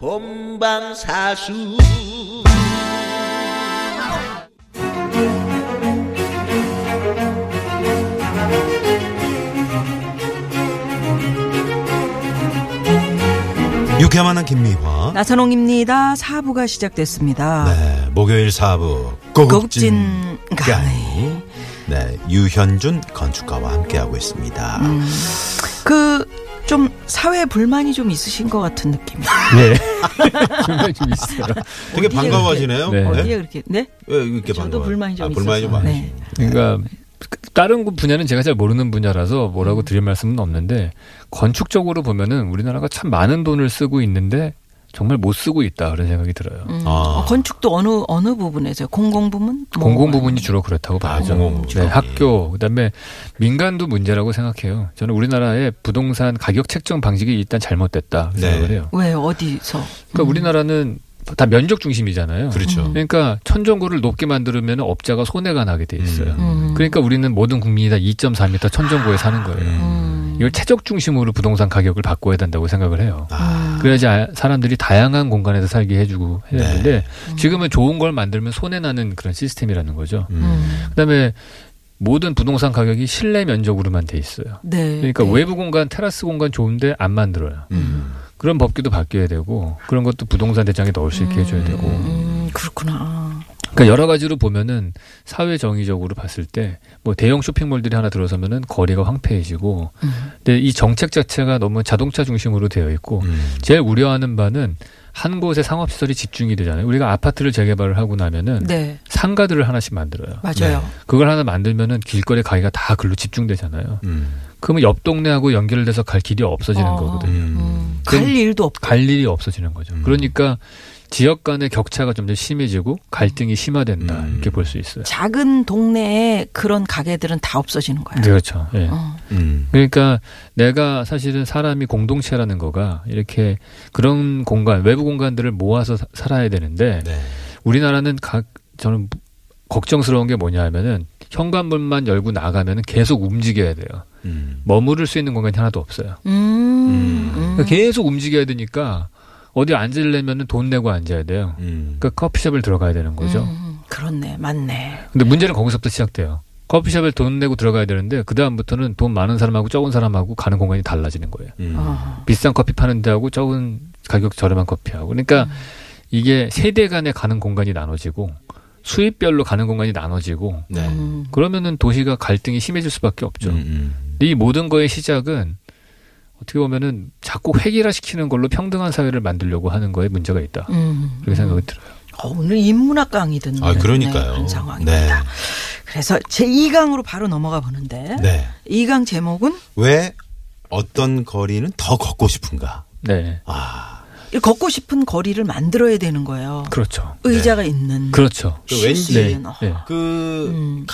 본방사수 유쾌 만한 김미화. 나선홍입니다. 사부가 시작됐습니다. 네, 목요일 사부 고급진 고급진 강의. 네, 유현준 건축가와 함께하고 있습니다. 음. 그, 좀, 사회 불만이 좀 있으신 것 같은 느낌이에요. 네. 불만이 좀 있어요. 되게 반가워하시네요. 네. 어디에 그렇게, 네? 왜 이렇게 저도 반가워요? 불만이 좀 아, 불만이 좀. 많으시 네. 그러니까 다른 분야는 제가 잘 모르는 분야라서 뭐라고 드릴 말씀은 없는데 건축적으로 보면은 우리나라가 참 많은 돈을 쓰고 있는데 정말 못 쓰고 있다 그런 생각이 들어요. 음. 아. 어, 건축도 어느, 어느 부분에서요? 공공 부문? 뭐. 공공 부분이 주로 그렇다고 봐야죠. 공공 네, 학교 그다음에 민간도 문제라고 생각해요. 저는 우리나라의 부동산 가격 책정 방식이 일단 잘못됐다 네. 생각을 해요. 왜, 어디서? 그러니까 우리나라는 다 면적 중심이잖아요. 그렇죠. 음. 그러니까 천정고를 높게 만들면 업자가 손해가 나게 돼 있어요. 음. 그러니까 우리는 모든 국민이 다 2.4m 천정고에 사는 거예요. 음. 이걸 최적 중심으로 부동산 가격을 바꿔야 된다고 생각을 해요. 아, 그래야지 아- 사람들이 다양한 공간에서 살게 해주고 해야 네. 되는데 지금은 좋은 걸 만들면 손해 나는 그런 시스템이라는 거죠. 음. 음. 그다음에 모든 부동산 가격이 실내 면적으로만 돼 있어요. 네. 그러니까 네. 외부 공간, 테라스 공간 좋은데 안 만들어요. 음. 그런 법규도 바뀌어야 되고 그런 것도 부동산 대장에 넣을 수 있게 해줘야 되고. 음, 그렇구나. 그러니까 여러 가지로 보면은 사회 정의적으로 봤을 때 뭐 대형 쇼핑몰들이 하나 들어서면은 거리가 황폐해지고 음. 근데 이 정책 자체가 너무 자동차 중심으로 되어 있고 음. 제일 우려하는 바는 한 곳에 상업 시설이 집중이 되잖아요. 우리가 아파트를 재개발을 하고 나면은 네. 상가들을 하나씩 만들어요. 맞아요. 그걸 하나 만들면은 길거리 가기가 다 글로 집중되잖아요. 음. 그러면 옆 동네하고 연결돼서 갈 길이 없어지는 어. 거거든요. 음. 음. 갈 일도 없고. 갈 일이 없어지는 거죠. 음. 그러니까 지역 간의 격차가 점점 심해지고 갈등이 심화된다 음. 이렇게 볼 수 있어요. 작은 동네에 그런 가게들은 다 없어지는 거야. 그렇죠. 예. 어. 음. 그러니까 내가 사실은 사람이 공동체라는 거가 이렇게 그런 공간, 외부 공간들을 모아서 사- 살아야 되는데 네. 우리나라는 각 저는 걱정스러운 게 뭐냐 하면은 현관문만 열고 나가면은 계속 움직여야 돼요. 음. 머무를 수 있는 공간이 하나도 없어요. 음. 음. 그러니까 계속 움직여야 되니까 어디 앉으려면은 돈 내고 앉아야 돼요. 음. 그러니까 커피숍을 들어가야 되는 거죠. 음, 그렇네, 맞네. 근데 문제는 거기서부터 시작돼요. 커피숍에 돈 내고 들어가야 되는데 그 다음부터는 돈 많은 사람하고 적은 사람하고 가는 공간이 달라지는 거예요. 음. 어. 비싼 커피 파는 데하고 적은 가격 저렴한 커피하고. 그러니까 음. 이게 세대 간에 가는 공간이 나눠지고 수입별로 가는 공간이 나눠지고 네. 음. 그러면은 도시가 갈등이 심해질 수밖에 없죠. 음, 음. 이 모든 거의 시작은 어떻게 보면은 자꾸 획일화시키는 걸로 평등한 사회를 만들려고 하는 거에 문제가 있다. 음. 그렇게 생각이 들어요. 어, 오늘 인문학 강의 듣는 아, 그러니까요. 네, 그런 네. 상황입니다. 그래서 제 2강으로 바로 넘어가 보는데 네. 이 2강 제목은 왜 어떤 거리는 더 걷고 싶은가? 네. 아, 이 걷고 싶은 거리를 만들어야 되는 거예요. 그렇죠. 의자가 있는. 그렇죠. 그쉴 왠지 수 네. 있는. 어. 네. 그 음.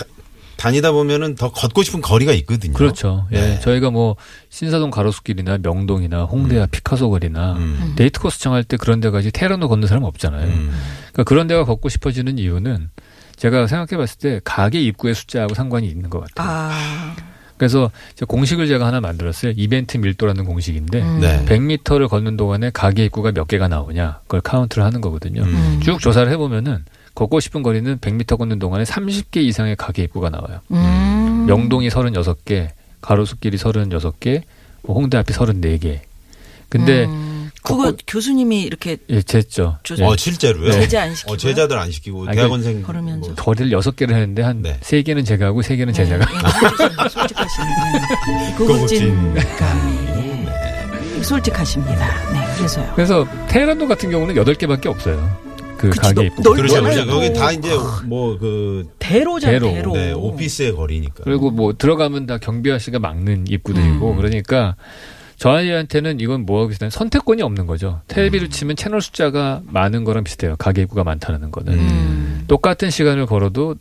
가- 다니다 보면은 더 걷고 싶은 거리가 있거든요. 그렇죠. 예. 네. 저희가 뭐 신사동 가로수길이나 명동이나 홍대야 피카소 거리나 음. 데이트 코스 정할 때 그런 데 가지 테헤란로 걷는 사람 없잖아요. 음. 그러니까 그런 데가 걷고 싶어지는 이유는 제가 생각해 봤을 때 가게 입구의 숫자하고 상관이 있는 것 같아요. 아. 그래서 공식을 제가 하나 만들었어요. 이벤트 밀도라는 공식인데 음. 네. 100m를 걷는 동안에 가게 입구가 몇 개가 나오냐 그걸 카운트를 하는 거거든요. 음. 쭉 조사를 해보면은 걷고 싶은 거리는 100m 걷는 동안에 30개 이상의 가게 입구가 나와요. 음. 명동이 36개, 가로수길이 36개, 뭐 홍대 앞이 34개. 근데 음. 그거 걷고- 교수님이 이렇게 예, 쟀죠. 조사- 예. 어, 실제로요? 제자 안 시키고요? 어, 제자들 안 시키고 아니, 대학원생 걸으면서. 뭐 거리를 6개를 했는데 한 네. 세 3개는 제가 하고 3개는 제자가. 네, 솔직하시네. 고급진 강의. 솔직하십니다. 네, 그래서요. 그래서 테헤란도 같은 경우는 8개밖에 없어요. 그 그치, 가게. 넓- 그렇죠. 그렇죠. 여기 다 이제 뭐 그 대로잖아요, 대로. 대로. 네, 오피스의 거리니까. 그리고 뭐 들어가면 다 경비 아저씨가 막는 입구들이고 음. 그러니까 저희한테는 이건 뭐하고 비슷한 선택권이 없는 거죠. 텔레비를 치면 채널 숫자가 많은 거랑 비슷해요. 가계 입구가 많다는 거는. 음. 똑같은 시간을 걸어도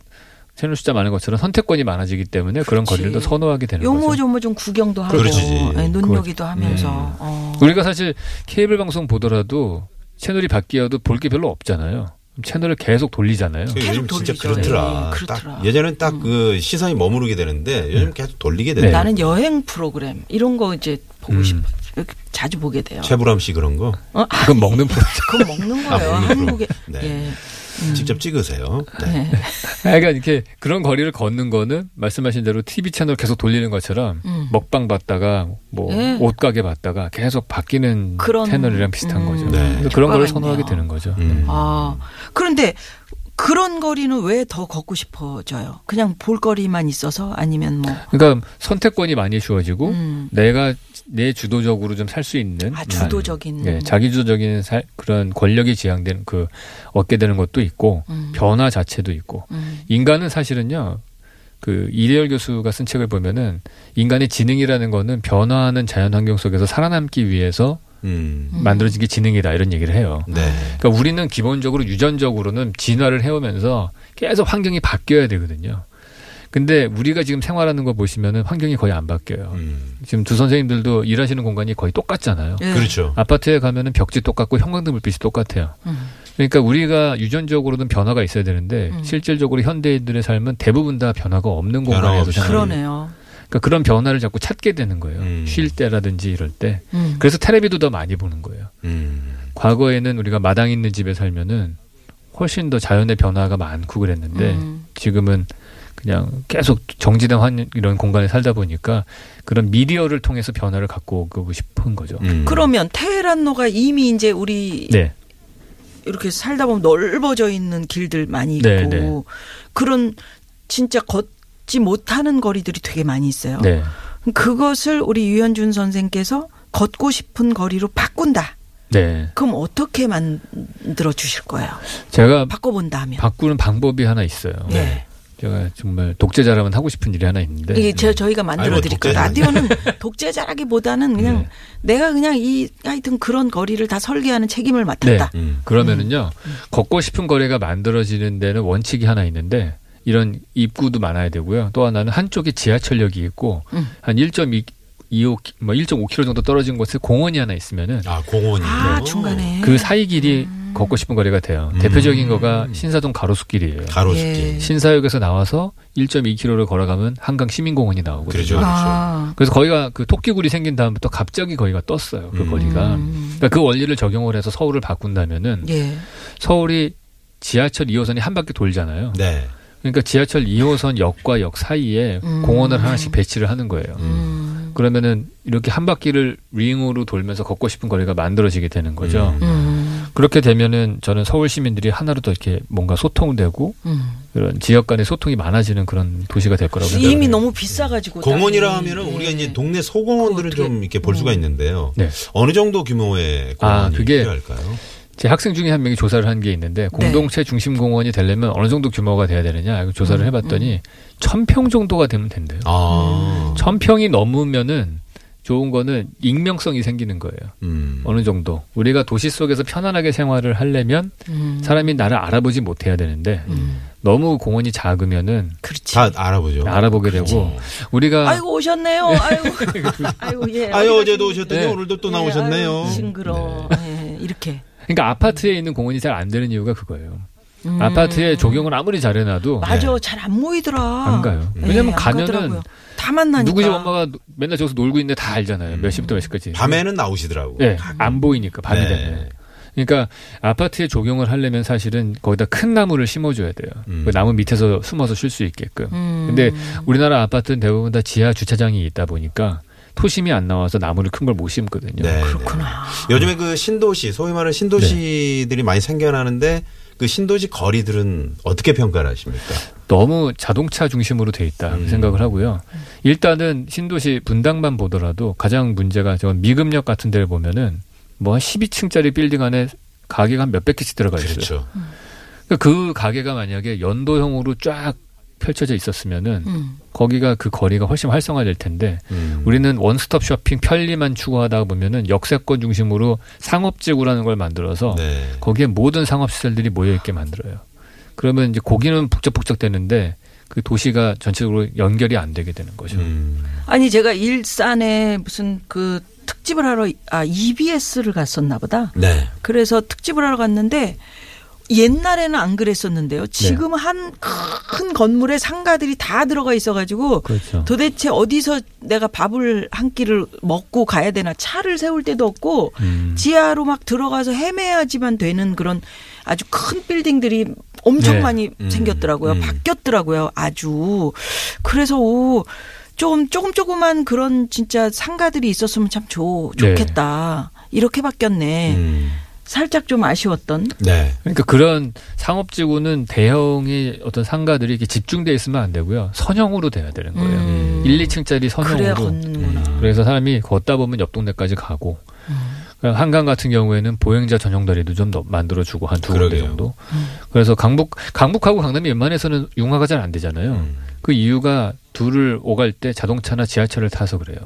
채널 숫자 많은 것처럼 선택권이 많아지기 때문에 그런 그치. 거리를 더 선호하게 되는 요모 거죠. 조모 좀 구경도 하고 그렇지. 예, 눈요기도 하면서 음. 어. 우리가 사실 케이블 방송 보더라도 채널이 바뀌어도 볼 게 별로 없잖아요. 채널을 계속 돌리잖아요. 그 요즘 진짜 돌리죠. 그렇더라. 네, 그렇더라. 딱 예전엔 딱그 시선이 머무르게 되는데 요즘 계속 돌리게 되네. 네. 나는 여행 프로그램 이런 거 이제 보고 음. 싶어 자주 보게 돼요. 최불암 씨 그런 거 어? 그건 먹는 프로. 그건 먹는 거예요. 아, 먹는 한국에 네. 예. 직접 찍으세요. 네. 네. 그러니까 이렇게 그런 거리를 걷는 거는 말씀하신 대로 TV 채널 계속 돌리는 것처럼 음. 먹방 봤다가 뭐 예. 옷가게 봤다가 계속 바뀌는 그런, 채널이랑 비슷한 음, 거죠. 네. 그런 걸 선호하게. 되는 거죠. 음. 아 그런데 그런 거리는 왜 더 걷고 싶어져요? 그냥 볼거리만 있어서 아니면 뭐 그러니까 선택권이 많이 주어지고 음. 내가 내 주도적으로 좀 살 수 있는 아, 주도적인. 예, 자기 주도적인 살- 그런 권력이 지향된 그 얻게 되는 것도 있고 음. 변화 자체도 있고 음. 인간은 사실은요. 그 이대열 교수가 쓴 책을 보면은 인간의 지능이라는 거는 변화하는 자연 환경 속에서 살아남기 위해서 음. 만들어진 게 지능이다 이런 얘기를 해요. 네. 그러니까 우리는 기본적으로 유전적으로는 진화를 해오면서 계속 환경이 바뀌어야 되거든요. 근데 우리가 지금 생활하는 거 보시면은 환경이 거의 안 바뀌어요. 음. 지금 두 선생님들도 일하시는 공간이 거의 똑같잖아요. 예. 그렇죠. 아파트에 가면은 벽지 똑같고 형광등 불빛이 똑같아요. 음. 그러니까 우리가 유전적으로는 변화가 있어야 되는데 음. 실질적으로 현대인들의 삶은 대부분 다 변화가 없는 공간에서. 생활해요. 그러네요. 그러니까 그런 변화를 자꾸 찾게 되는 거예요. 음. 쉴 때라든지 이럴 때. 음. 그래서 텔레비도 더 많이 보는 거예요. 음. 과거에는 우리가 마당 있는 집에 살면은 훨씬 더 자연의 변화가 많고 그랬는데 음. 지금은 그냥 계속 정지된 환 이런 공간에 살다 보니까 그런 미디어를 통해서 변화를 갖고 오고 싶은 거죠. 음. 그러면 테헤란로가 이미 이제 우리 네. 이렇게 살다 보면 넓어져 있는 길들 많이 있고 네, 네. 그런 진짜 걷지 못하는 거리들이 되게 많이 있어요. 네. 그것을 우리 유현준 선생께서 걷고 싶은 거리로 바꾼다. 네. 그럼 어떻게 만들어 주실 거예요? 제가 바꿔본다면. 바꾸는 방법이 하나 있어요. 네. 제가 정말 독재자라면 하고 싶은 일이 하나 있는데 이게 저, 저희가 만들어 드릴 거예요. 라디오는 독재자라기보다는 그냥 네. 내가 그냥 이 하여튼 그런 거리를 다 설계하는 책임을 맡았다. 음. 그러면은요 걷고 싶은 거리가 만들어지는 데는 원칙이 하나 있는데 이런 입구도 많아야 되고요. 또 하나는 한쪽에 지하철역이 있고 음. 한 1.2 25, 뭐 1.5km 정도 떨어진 곳에 공원이 하나 있으면은 아 공원이. 아, 중간에. 그 사이 길이 걷고 싶은 거리가 돼요. 음. 대표적인 거가 신사동 가로수길이에요. 가로수길. 예. 신사역에서 나와서 1.2km를 걸어가면 한강 시민공원이 나오거든요. 그렇죠. 아. 그래서 거기가 그 토끼굴이 생긴 다음부터 갑자기 거기가 떴어요. 그 음. 거리가. 음. 그러니까 그 원리를 적용을 해서 서울을 바꾼다면은 예. 서울이 지하철 2호선이 한 바퀴 돌잖아요. 네. 그러니까 지하철 2호선 역과 역 사이에 음. 공원을 하나씩 배치를 하는 거예요. 음. 그러면은 이렇게 한 바퀴를 링으로 돌면서 걷고 싶은 거리가 만들어지게 되는 거죠. 음. 음. 그렇게 되면은 저는 서울 시민들이 하나로 더 이렇게 뭔가 소통되고 음. 그런 지역 간의 소통이 많아지는 그런 도시가 될 거라고 생각해요. 이미 너무 비싸가지고 공원이라. 하면은 예. 우리가 이제 동네 소공원들을 좀 이렇게 볼 수가 어. 있는데요. 네. 어느 정도 규모의 공원이 아, 그게- 필요할까요? 제 학생 중에 한 명이 조사를 한 게 있는데 공동체 중심 공원이 되려면 어느 정도 규모가 돼야 되느냐 이거 조사를 음, 해봤더니 천평 정도가 되면 된대요. 아. 천 평이 넘으면은 좋은 거는 익명성이 생기는 거예요. 음. 어느 정도 우리가 도시 속에서 편안하게 생활을 하려면 음. 사람이 나를 알아보지 못해야 되는데 음. 너무 공원이 작으면 그렇지. 다 알아보죠. 알아보게 되고 우리가 아이고 오셨네요. 아이고, 아이고 예. 아유 어제도 오셨더니 네. 오늘도 또 예, 나오셨네요. 아유, 징그러. 예, 이렇게. 그러니까 아파트에 있는 공원이 잘 안 되는 이유가 그거예요. 음. 아파트에 조경을 아무리 잘해놔도 맞아, 네. 잘안 모이더라. 안 가요. 예, 왜냐면 안 가면은 가더라고요. 다 만나니까. 누구 집 엄마가 맨날 저기서 놀고 있는데 다 알잖아요. 음. 몇 시부터 몇 시까지. 밤에는 나오시더라고. 예, 안 보이니까 밤이 네. 되면. 그러니까 아파트에 조경을 하려면 사실은 거기다 큰 나무를 심어줘야 돼요. 음. 그 나무 밑에서 숨어서 쉴 수 있게끔. 음. 근데 우리나라 아파트는 대부분 다 지하 주차장이 있다 보니까 토심이 안 나와서 나무를 큰 걸 못 심거든요. 네. 그렇구나. 네. 요즘에 그 신도시, 소위 말하는 신도시들이 많이 생겨나는데 그 신도시 거리들은 어떻게 평가를 하십니까? 너무 자동차 중심으로 돼 있다 음. 생각을 하고요. 일단은 신도시 분당만 보더라도 가장 문제가 저 미금역 같은 데를 보면은 뭐 한 12층짜리 빌딩 안에 가게가 한 몇백 개씩 들어가 있어요. 그렇죠. 그러니까 그 가게가 만약에 연도형으로 쫙 펼쳐져 있었으면은 음. 거기가 그 거리가 훨씬 활성화될 텐데 음. 우리는 원스톱 쇼핑 편리만 추구하다 보면은 역세권 중심으로 상업지구라는 걸 만들어서 네. 거기에 모든 상업 시설들이 모여 있게 만들어요. 그러면 이제 거기는 북적북적 되는데 그 도시가 전체적으로 연결이 안 되게 되는 거죠. 음. 아니 제가 일산에 무슨 그 특집을 하러 아 EBS를 갔었나 보다. 네. 그래서 특집을 하러 갔는데 옛날에는 안 그랬었는데요. 지금 한큰 건물에 상가들이 다 들어가 있어가지고 그렇죠. 도대체 어디서 내가 밥을 한 끼를 먹고 가야 되나 차를 세울 데도 없고 음. 지하로 막 들어가서 헤매야지만 되는 그런 아주 큰 빌딩들이 엄청 네. 많이 음. 생겼더라고요. 음. 바뀌었더라고요. 아주. 그래서 오, 좀 조금 조그만 그런 진짜 상가들이 있었으면 참 좋, 네. 좋겠다. 이렇게 바뀌었네. 음. 살짝 좀 아쉬웠던. 네. 그러니까 그런 상업지구는 대형의 어떤 상가들이 이렇게 집중돼 있으면 안 되고요. 선형으로 돼야 되는 거예요. 음. 1, 2층짜리 그래야 선형으로. 걷는구나. 그래서 사람이 걷다 보면 옆 동네까지 가고. 음. 그러니까 한강 같은 경우에는 보행자 전용 다리도 좀더 만들어주고 한 두 군데. 정도. 음. 그래서 강북 강북하고 강남이 웬만해서는 융화가 잘 안 되잖아요. 음. 그 이유가 둘을 오갈 때 자동차나 지하철을 타서 그래요.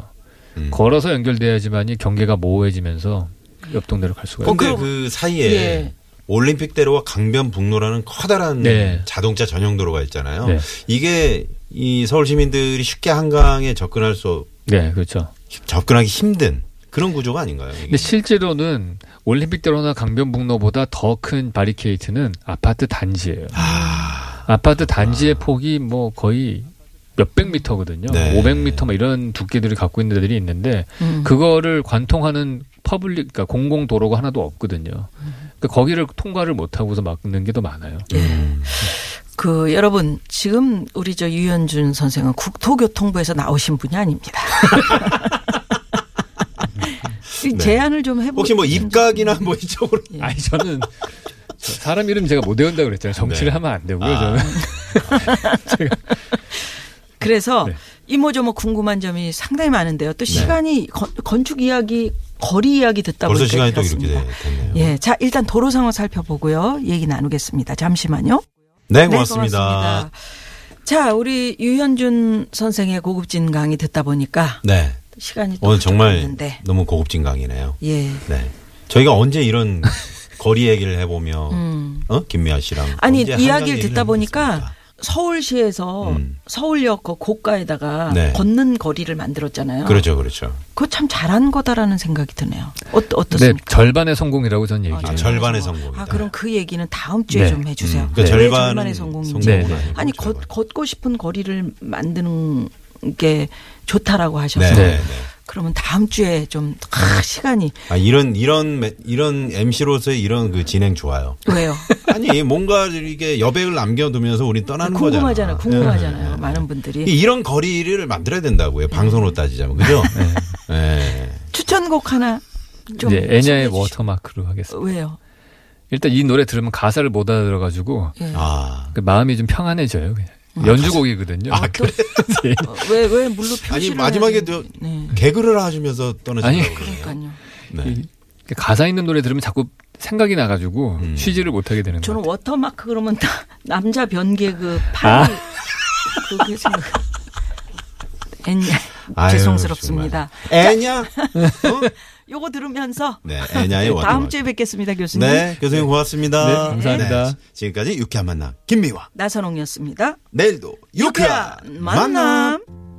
음. 걸어서 연결돼야지만이 경계가 모호해지면서 옆 동네로 갈 수가 있어요. 근데 그럼- 그 사이에 예. 올림픽대로와 강변북로라는 커다란 네. 자동차 전용 도로가 있잖아요. 네. 이게 이 서울 시민들이 쉽게 한강에 접근할 수 네, 그렇죠. 접근하기 힘든 그런 구조가 아닌가요? 이게? 근데 실제로는 올림픽대로나 강변북로보다 더 큰 바리케이트는 아파트 단지예요. 아. 파트 단지의 폭이 뭐 거의 몇백 미터거든요. 네. 500미터 뭐 이런 두께들을 갖고 있는 데들이 있는데 음. 그거를 관통하는 public 그러니까 공공 도로가 하나도 없거든요. 그러니까 거기를 통과를 못 하고서 막는 게 더 많아요. 음. 그 여러분 지금 우리 저 유현준 선생은 국토교통부에서 나오신 분이 아닙니다. 이 제안을 좀 해보. 혹시 뭐 입각이나 뭐 이쪽으로 예. 아니 저는 저 사람 이름 제가 못 외운다 그랬잖아요. 정치를 네. 하면 안 되고요. 아. 저는 그래서 네. 이모저모 궁금한 점이 상당히 많은데요. 또 시간이 건, 건축 이야기, 거리 이야기 듣다 벌써 보니까 시간이 또 그렇습니다. 이렇게 됐네요. 예, 자 일단 도로 상황 살펴보고요. 얘기 나누겠습니다. 잠시만요. 네, 네, 고맙습니다. 고맙습니다. 자, 우리 유현준 선생의 고급진 강의 듣다 보니까 네. 시간이 또 오늘 정말 부족했는데. 너무 고급진 강의네요. 예. 네. 저희가 언제 이런 거리 얘기를 해보며 음. 어 김미아 씨랑 아니 이야기를 듣다 보니까 해보겠습니까? 서울시에서 음. 서울역 그 고가에다가 네. 걷는 거리를 만들었잖아요. 그렇죠, 그렇죠. 그거 참 잘한 거다라는 생각이 드네요. 어, 네, 어떻습니까? 절반의 성공이라고 저는 아, 얘기해요. 절반의 성공이다. 아, 그럼 그 얘기는 다음 주에 네. 좀 해주세요. 음, 그왜 절반은 절반 의 성공인지. 네, 네. 아니 절반. 걷, 걷고 싶은 거리를 만드는 게 좋다라고 하셔서 네, 네, 네. 그러면 다음 주에 좀 아, 시간이 아, 이런 이런 매- 이런 MC로서의 이런 그 진행 좋아요. 왜요? 아니 뭔가 이게 여백을 남겨두면서 우리 떠나는 궁금하잖아요. 거잖아. 궁금하잖아요. 네, 네, 많은 네. 분들이 이런 거리를 만들어야 된다고요. 방송으로 따지자면 그죠? 네. 추천곡 하나 좀 네, 엔야의. Watermark로 하겠습니다. 왜요? 일단 이 노래 들으면 가사를 못 알아들어가지고 예. 아그 마음이 좀 평안해져요. 그냥. 연주곡이거든요. 아, 그래? 네. 어, 왜, 왜 물로 표시를 아니 마지막에 또 네. 개그를 하시면서 아니, 그러네요. 그러니까요. 네. 이- 그 가사 있는 노래 들으면 자꾸 생각이 나가지고 음. 쉬지를 못하게 되는 저는 거예요. 워터마크 그러면 다 남자 변기 그 아. 파리 그게 생각. 엔 아유, 죄송스럽습니다. 엔야? 어? 요거 들으면서 네, 엔야의 다음 워터마크. 주에 뵙겠습니다, 교수님. 네, 교수님 고맙습니다. 네, 감사합니다. 네, 지금까지 유쾌한 만남 김미화. 나선홍이었습니다. 내일도 유쾌한 유쾌한 만남. 만남.